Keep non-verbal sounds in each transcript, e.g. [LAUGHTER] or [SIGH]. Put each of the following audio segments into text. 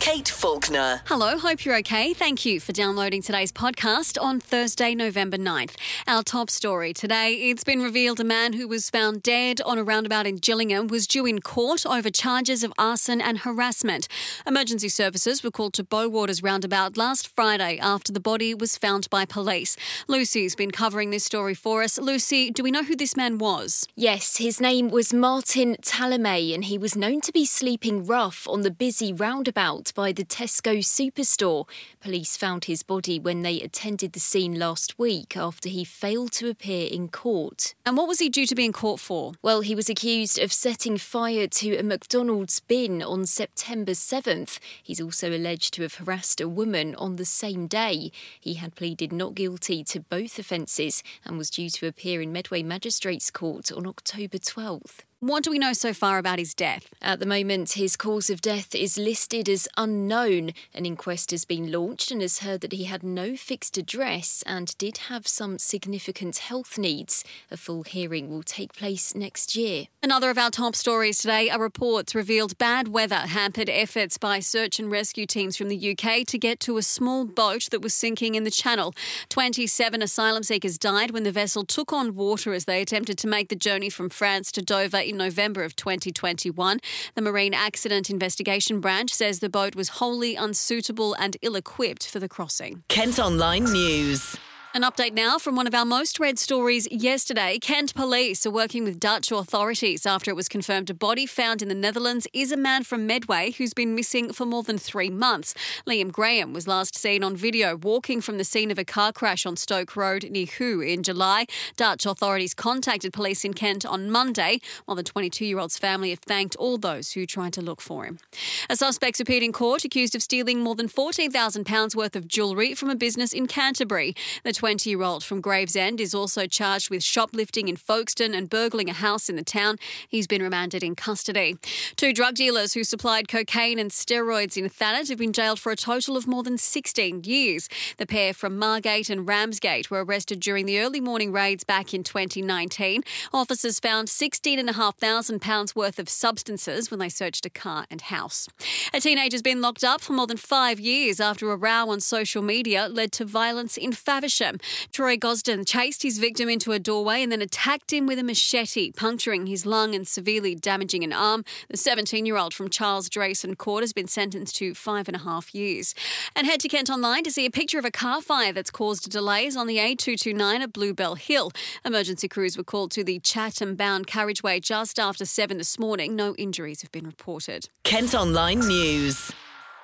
Kate Faulkner. Hello, hope you're okay. Thank you for downloading today's podcast on Thursday, November 9th. Our top story today it's been revealed a man who was found dead on a roundabout in Gillingham was due in court over charges of arson and harassment. Emergency services were called to Bowaters roundabout last Friday after the body was found by police. Lucy's been covering this story for us. Lucy, do we know who this man was? Yes, his name was Martin Talamay and he was known to be sleeping rough on the busy roundabout by the Tesco superstore. Police found his body when they attended the scene last week after he failed to appear in court. And what was he due to be in court for? Well, he was accused of setting fire to a McDonald's bin on September 7th. He's also alleged to have harassed a woman on the same day. He had pleaded not guilty to both offences and was due to appear in Medway Magistrates Court on October 12th. What do we know so far about his death? At the moment, his cause of death is listed as unknown. An inquest has been launched and has heard that he had no fixed address and did have some significant health needs. A full hearing will take place next year. Another of our top stories today are reports revealed bad weather hampered efforts by search and rescue teams from the UK to get to a small boat that was sinking in the channel. 27 asylum seekers died when the vessel took on water as they attempted to make the journey from France to Dover in November of 2021. The Marine Accident Investigation Branch says the boat was wholly unsuitable and ill equipped for the crossing. Kent Online News. An update now from one of our most read stories yesterday. Kent police are working with Dutch authorities after it was confirmed a body found in the Netherlands is a man from Medway who's been missing for more than three months. Liam Graham was last seen on video walking from the scene of a car crash on Stoke Road near Hoo in July. Dutch authorities contacted police in Kent on Monday, while the 22 year old's family have thanked all those who tried to look for him. A suspect's appeared in court accused of stealing more than £14,000 worth of jewellery from a business in Canterbury. The 20 year old from Gravesend is also charged with shoplifting in Folkestone and burgling a house in the town. He's been remanded in custody. Two drug dealers who supplied cocaine and steroids in Thanet have been jailed for a total of more than 16 years. The pair from Margate and Ramsgate were arrested during the early morning raids back in 2019. Officers found £16,500 worth of substances when they searched a car and house. A teenager's been locked up for more than five years after a row on social media led to violence in Faversham. Troy Gosden chased his victim into a doorway and then attacked him with a machete, puncturing his lung and severely damaging an arm. The 17 year old from Charles Drayson Court has been sentenced to five and a half years. And head to Kent Online to see a picture of a car fire that's caused delays on the A229 at Bluebell Hill. Emergency crews were called to the Chatham bound carriageway just after 7 this morning. No injuries have been reported. Kent Online News.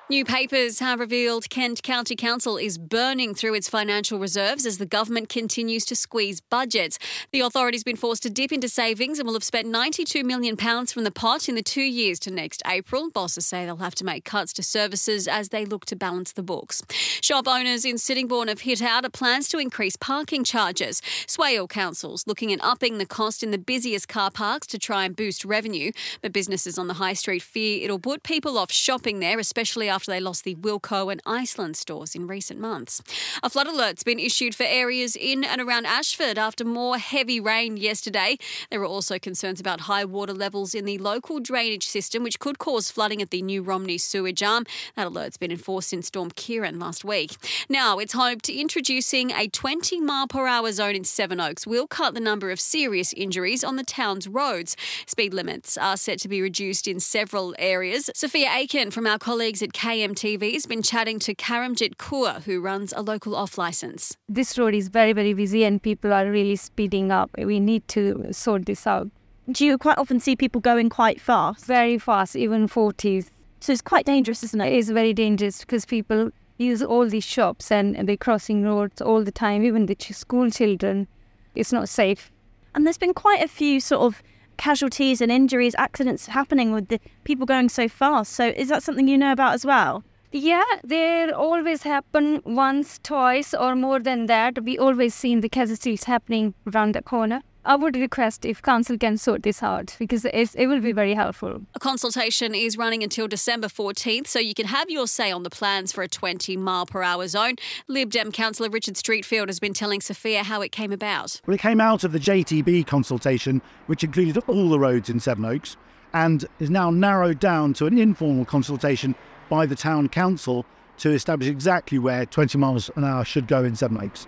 New papers have revealed Kent County Council is burning through its financial reserves as the government continues to squeeze budgets. The authority's been forced to dip into savings and will have spent £92 million from the pot in the two years to next April. Bosses say they'll have to make cuts to services as they look to balance the books. Shop owners in Sittingbourne have hit out at plans to increase parking charges. Swale Council's looking at upping the cost in the busiest car parks to try and boost revenue, but businesses on the high street fear it'll put people off shopping there, especially after they lost the Wilko and Iceland stores in recent months. A flood alert's been issued for areas in and around Ashford after more heavy rain yesterday. There were also concerns about high water levels in the local drainage system, which could cause flooding at the New Romney sewage arm. That alert's been enforced since Storm Ciarán last week. Now, it's hoped introducing a 20 mile per hour zone in Sevenoaks will cut the number of serious injuries on the town's roads. Speed limits are set to be reduced in several areas. Sophia Aiken from our colleagues at KMTV has been chatting to Karamjit Kaur, who runs a local off licence. This road is very, very busy and people are really speeding up. We need to sort this out. Do you quite often see people going quite fast? Very fast, even 40s. So it's quite dangerous, isn't it? It is very dangerous because people use all these shops and they're crossing roads all the time, even the school children. It's not safe. And there's been quite a few sort of casualties and injuries, accidents happening with the people going so fast. So is that something you know about as well? Yeah, they always happen once, twice, or more than that. We always seen the casualties happening around the corner. I would request if council can sort this out because it will be very helpful. A consultation is running until December 14th, so you can have your say on the plans for a 20 mile per hour zone. Lib Dem councillor Richard Streatfeild has been telling Sophia how it came about. Well, it came out of the JTB consultation, which included all the roads in Sevenoaks, and is now narrowed down to an informal consultation by the town council to establish exactly where 20 miles an hour should go in Sevenoaks.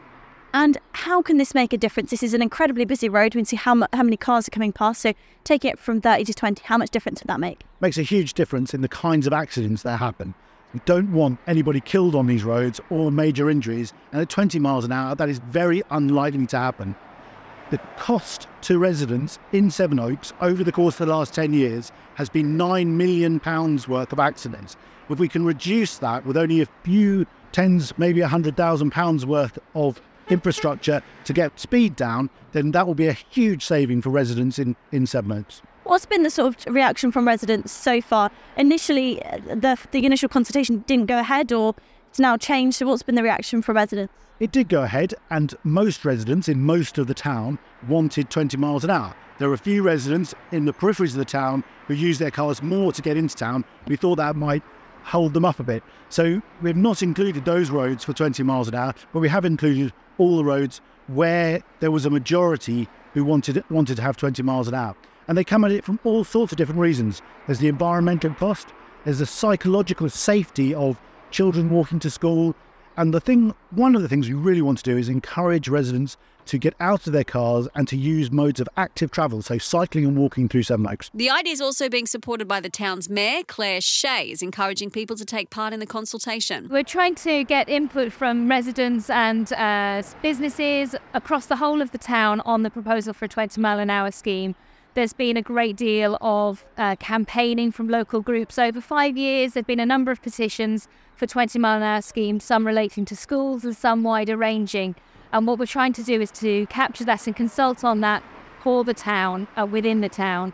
And how can this make a difference? This is an incredibly busy road. We can see how, how many cars are coming past. So taking it from 30 to 20, how much difference would that make? Makes a huge difference in the kinds of accidents that happen. We don't want anybody killed on these roads or major injuries, and at 20 miles an hour, that is very unlikely to happen. The cost to residents in Sevenoaks over the course of the last 10 years has been £9 million worth of accidents. If we can reduce that with only a few tens, maybe £100,000 worth of infrastructure to get speed down, then that will be a huge saving for residents in, in Sevenoaks. What's been the sort of reaction from residents so far? Initially, uh, the, the initial consultation didn't go ahead or it's now changed. So what's been the reaction from residents? It did go ahead, and most residents in most of the town wanted 20 miles an hour. There are a few residents in the peripheries of the town who use their cars more to get into town. We thought that might hold them up a bit. So we've not included those roads for 20 miles an hour, but we have included all the roads where there was a majority who wanted wanted to have 20 miles an hour. And they come at it from all sorts of different reasons. There's the environmental cost, there's the psychological safety of children walking to school. And the thing, one of the things we really want to do is encourage residents to get out of their cars and to use modes of active travel, so cycling and walking through Sevenoaks. The idea is also being supported by the town's mayor, Claire Shea, is encouraging people to take part in the consultation. We're trying to get input from residents and uh, businesses across the whole of the town on the proposal for a 20 mile an hour scheme. There's been a great deal of uh, campaigning from local groups over five years. There have been a number of petitions for 20 mile an hour schemes, some relating to schools and some wider ranging. And what we're trying to do is to capture that and consult on that for the town, uh, within the town.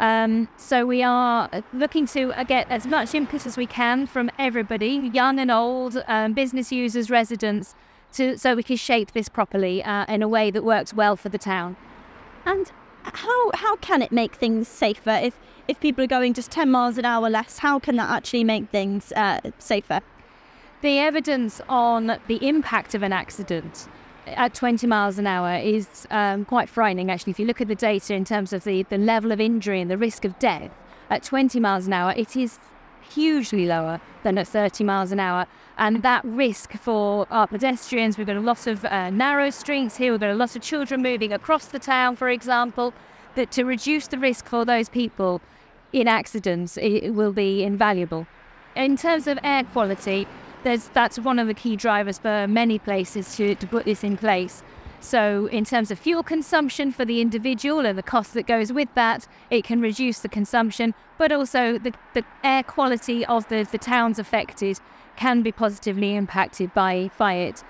Um, so we are looking to uh, get as much input as we can from everybody, young and old, um, business users, residents, to, so we can shape this properly uh, in a way that works well for the town. And how how can it make things safer if if people are going just 10 miles an hour less? How can that actually make things uh, safer? The evidence on the impact of an accident at 20 miles an hour is um, quite frightening, actually. If you look at the data in terms of the, the level of injury and the risk of death at 20 miles an hour, it is hugely lower than at 30 miles an hour. And that risk for our pedestrians, we've got a lot of uh, narrow streets here, we've got a lot of children moving across the town, for example, that to reduce the risk for those people in accidents, it, will be invaluable. In terms of air quality, there's, that's one of the key drivers for many places to, to put this in place. So, in terms of fuel consumption for the individual and the cost that goes with that, it can reduce the consumption, but also the, the air quality of the, the towns affected can be positively impacted by, by it.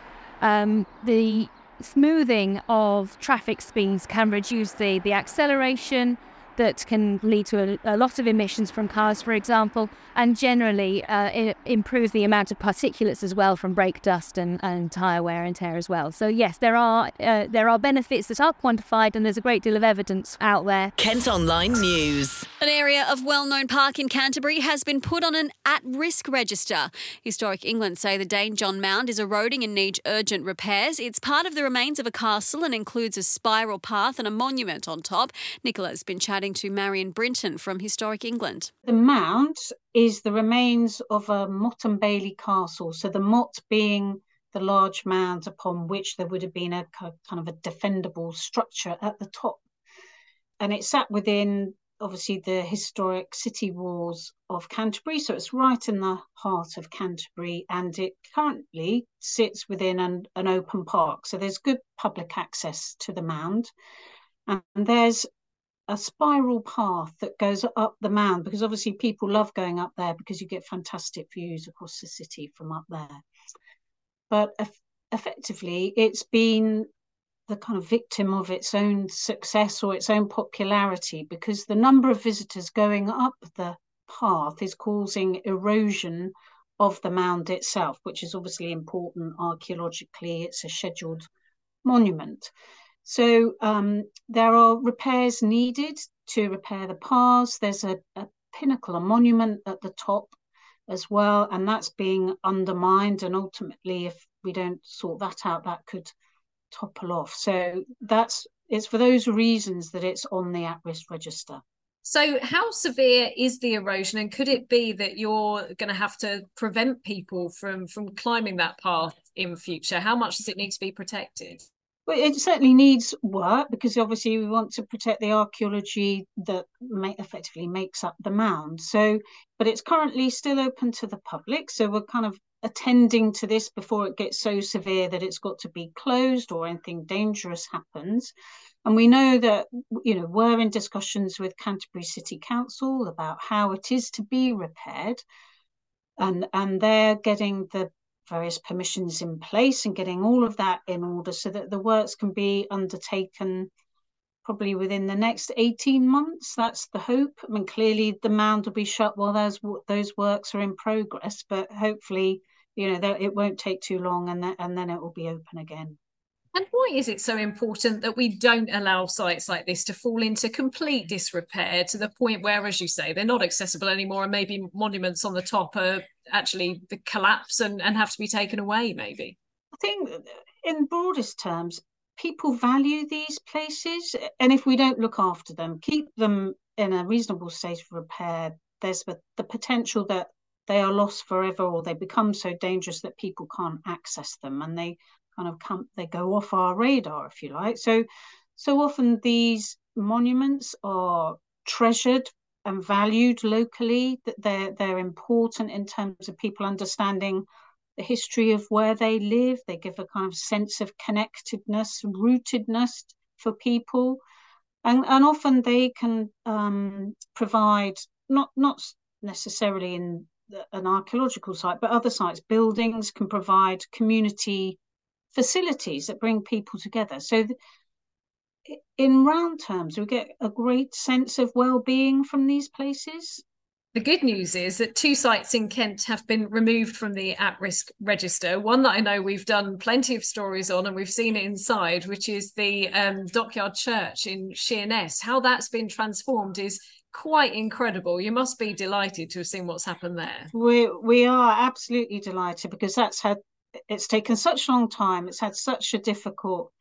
Um, the smoothing of traffic speeds can reduce the, the acceleration, that can lead to a, a, lot of emissions from cars, for example, and generally uh, improve the amount of particulates as well from brake dust and, and tyre wear and tear as well. So yes, there are uh, there are benefits that are quantified, and there's a great deal of evidence out there. Kent Online News. An area of well-known park in Canterbury has been put on an at-risk register. Historic England say the Dane John Mound is eroding and needs urgent repairs. It's part of the remains of a castle and includes a spiral path and a monument on top. Nicola's been chatting to Marion Brinton from Historic England. The mound is the remains of a Motte and Bailey castle. So the Motte being the large mound upon which there would have been a kind of a defendable structure at the top. And it sat within obviously the historic city walls of Canterbury. So it's right in the heart of Canterbury and it currently sits within an, an open park. So there's good public access to the mound. And there's a spiral path that goes up the mound because obviously people love going up there because you get fantastic views across the city from up there. But effectively, it's been the kind of victim of its own success or its own popularity because the number of visitors going up the path is causing erosion of the mound itself, which is obviously important archaeologically. It's a scheduled monument. So um, there are repairs needed to repair the paths. There's a, a pinnacle, a monument at the top as well, and that's being undermined. And ultimately, if we don't sort that out, that could topple off. So that's it's for those reasons that it's on the at-risk register. So, how severe is the erosion, and could it be that you're going to have to prevent people from from climbing that path in future? How much does it need to be protected? Well, it certainly needs work because obviously we want to protect the archaeology that may, effectively makes up the mound. So, but it's currently still open to the public. So we're kind of attending to this before it gets so severe that it's got to be closed or anything dangerous happens. And we know that, you know, we're in discussions with Canterbury City Council about how it is to be repaired. And, and they're getting the various permissions in place and getting all of that in order so that the works can be undertaken probably within the next 18 months. That's the hope. I mean, clearly the mound will be shut while those, those works are in progress, but hopefully, you know, it won't take too long and, then, and then it will be open again. And why is it so important that we don't allow sites like this to fall into complete disrepair to the point where, as you say, they're not accessible anymore and maybe monuments on the top are actually the collapse and, and have to be taken away, maybe? I think, in broadest terms, people value these places. And if we don't look after them, keep them in a reasonable state of repair, there's the, the potential that they are lost forever or they become so dangerous that people can't access them and they kind of come they go off our radar if you like so so often these monuments are treasured and valued locally that they're they're important in terms of people understanding the history of where they live. They give a kind of sense of connectedness rootedness for people. And and often they can um, provide not not necessarily in an archaeological site but other sites. Buildings can provide community facilities that bring people together. So, in round terms, we get a great sense of well-being from these places. The good news is that two sites in Kent have been removed from the at risk register. One that I know we've done plenty of stories on and we've seen it inside, which is the um, Dockyard Church in Sheerness. How that's been transformed is quite incredible. You must be delighted to have seen what's happened there. We, we are absolutely delighted because that's had it's taken such a long time. It's had such a difficult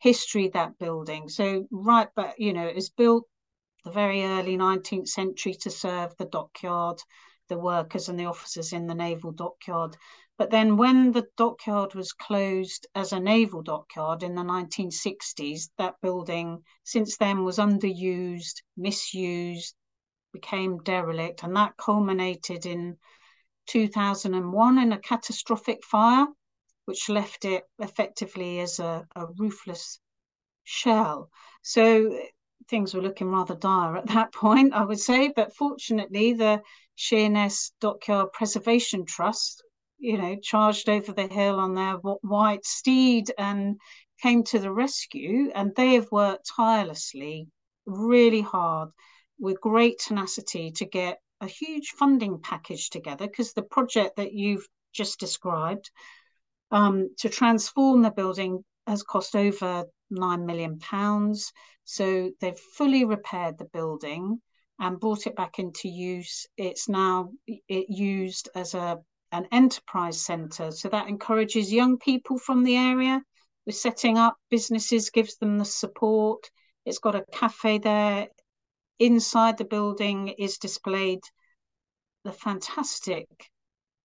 history that building. So right, but you know, it's built the very early 19th century to serve the dockyard, the workers and the officers in the naval dockyard. But then when the dockyard was closed as a naval dockyard in the 1960s, that building since then was underused, misused, became derelict, and that culminated in 2001 in a catastrophic fire which left it effectively as a, a roofless shell. So things were looking rather dire at that [LAUGHS] point, I would say. But fortunately, the Sheerness Dockyard Preservation Trust, you know, charged over the hill on their white steed and came to the rescue. And they have worked tirelessly, really hard, with great tenacity to get a huge funding package together because the project that you've just described um, to transform the building has cost over nine million pounds. So they've fully repaired the building and brought it back into use. It's now it used as a an enterprise centre. So that encourages young people from the area. We're setting up businesses, gives them the support. It's got a cafe there. Inside the building is displayed the fantastic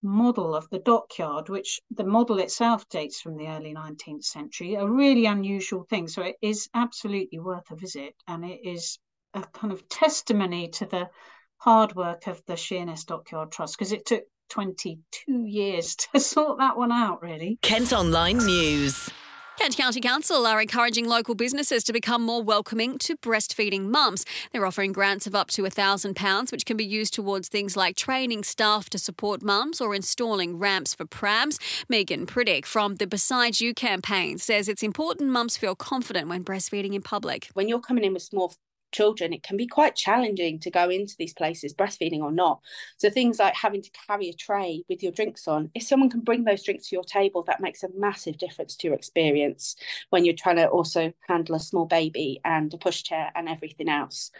model of the dockyard, which the model itself dates from the early 19th century, a really unusual thing. So it is absolutely worth a visit. And it is a kind of testimony to the hard work of the Sheerness Dockyard Trust because it took 22 years [LAUGHS] to sort that one out, really. Kent Online News. Kent County Council are encouraging local businesses to become more welcoming to breastfeeding mums. They're offering grants of up to £1,000, which can be used towards things like training staff to support mums or installing ramps for prams. Megan Priddick from the Beside You campaign says it's important mums feel confident when breastfeeding in public. When you're coming in with small children, it can be quite challenging to go into these places, breastfeeding or not. So things like having to carry a tray with your drinks on, if someone can bring those drinks to your table, that makes a massive difference to your experience when you're trying to also handle a small baby and a pushchair and everything else.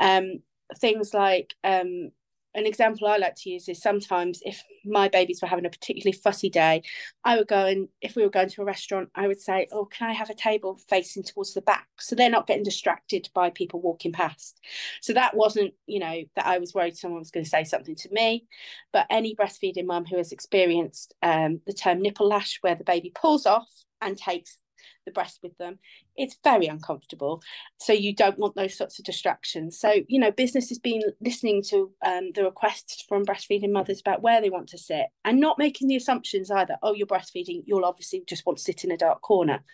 Um, things like um, an example I like to use is sometimes if my babies were having a particularly fussy day, I would go and if we were going to a restaurant, I would say, Oh, can I have a table facing towards the back? So they're not getting distracted by people walking past. So that wasn't, you know, that I was worried someone was going to say something to me. But any breastfeeding mum who has experienced um, the term nipple lash, where the baby pulls off and takes the breast with them it's very uncomfortable. So you don't want those sorts of distractions. So you know business has been listening to um, the requests from breastfeeding mothers about where they want to sit and not making the assumptions either. Oh you're breastfeeding you'll obviously just want to sit in a dark corner.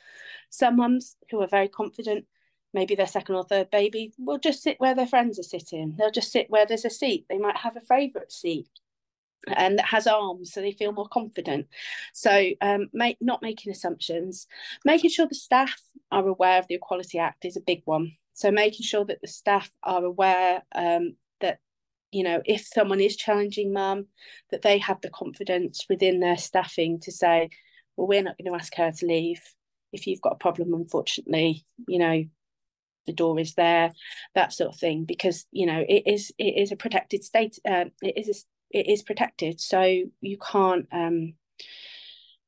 Some mums who are very confident maybe their second or third baby will just sit where their friends are sitting. They'll just sit where there's a seat. They might have a favorite seat and that has arms so they feel more confident. So um, make, not making assumptions making sure the staff are aware of the equality act is a big one. So making sure that the staff are aware um, that you know if someone is challenging mum that they have the confidence within their staffing to say well we're not going to ask her to leave. If you've got a problem unfortunately you know the door is there that sort of thing because you know it is it is a protected state uh, it is a it is protected. So you can't um,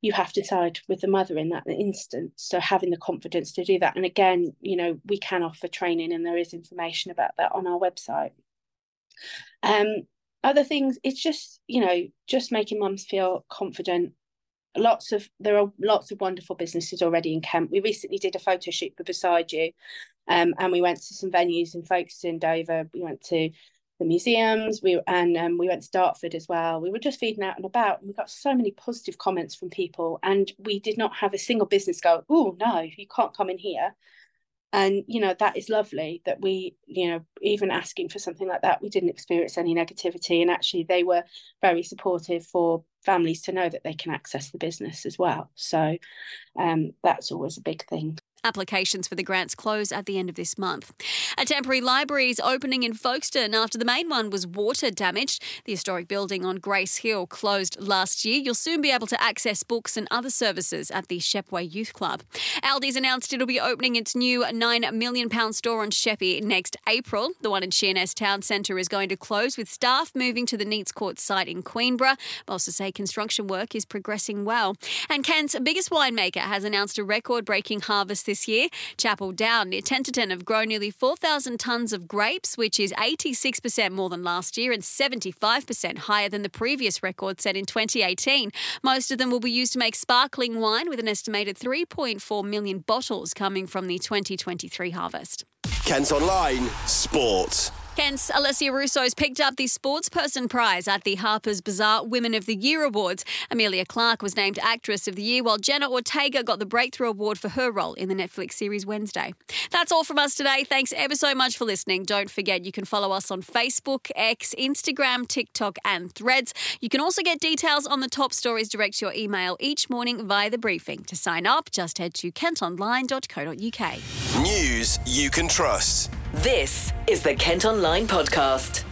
you have to side with the mother in that instance. So having the confidence to do that. And again, you know, we can offer training and there is information about that on our website. Um, other things, it's just, you know, just making mums feel confident. Lots of there are lots of wonderful businesses already in Kent. We recently did a photo shoot for Beside You, um, and we went to some venues in Folkestone, Dover. We went to the museums. We and um, we went to Dartford as well. We were just feeding out and about, and we got so many positive comments from people. And we did not have a single business go, "Oh no, you can't come in here." And you know that is lovely that we, you know, even asking for something like that, we didn't experience any negativity, and actually they were very supportive for families to know that they can access the business as well. So um, that's always a big thing. Applications for the grants close at the end of this month. A temporary library is opening in Folkestone after the main one was water damaged. The historic building on Grace Hill closed last year. You'll soon be able to access books and other services at the Shepway Youth Club. Aldi's announced it'll be opening its new £9 million store on Sheppey next April. The one in Sheerness Town Centre is going to close with staff moving to the Neats Court site in Queenborough. Bosses say construction work is progressing well. And Kent's biggest winemaker has announced a record breaking harvest this this year. Chapel Down near Tenterden have grown nearly 4,000 tonnes of grapes, which is 86% more than last year and 75% higher than the previous record set in 2018. Most of them will be used to make sparkling wine, with an estimated 3.4 million bottles coming from the 2023 harvest. Kent Online Sport. Kent's Alessia Russo's picked up the Sportsperson Prize at the Harper's Bazaar Women of the Year Awards. Emilia Clarke was named Actress of the Year, while Jenna Ortega got the Breakthrough Award for her role in the Netflix series Wednesday. That's all from us today. Thanks ever so much for listening. Don't forget you can follow us on Facebook, X, Instagram, TikTok, and Threads. You can also get details on the top stories direct to your email each morning via the briefing. To sign up, just head to kentonline.co.uk. News you can trust. This is the Kent Online Podcast.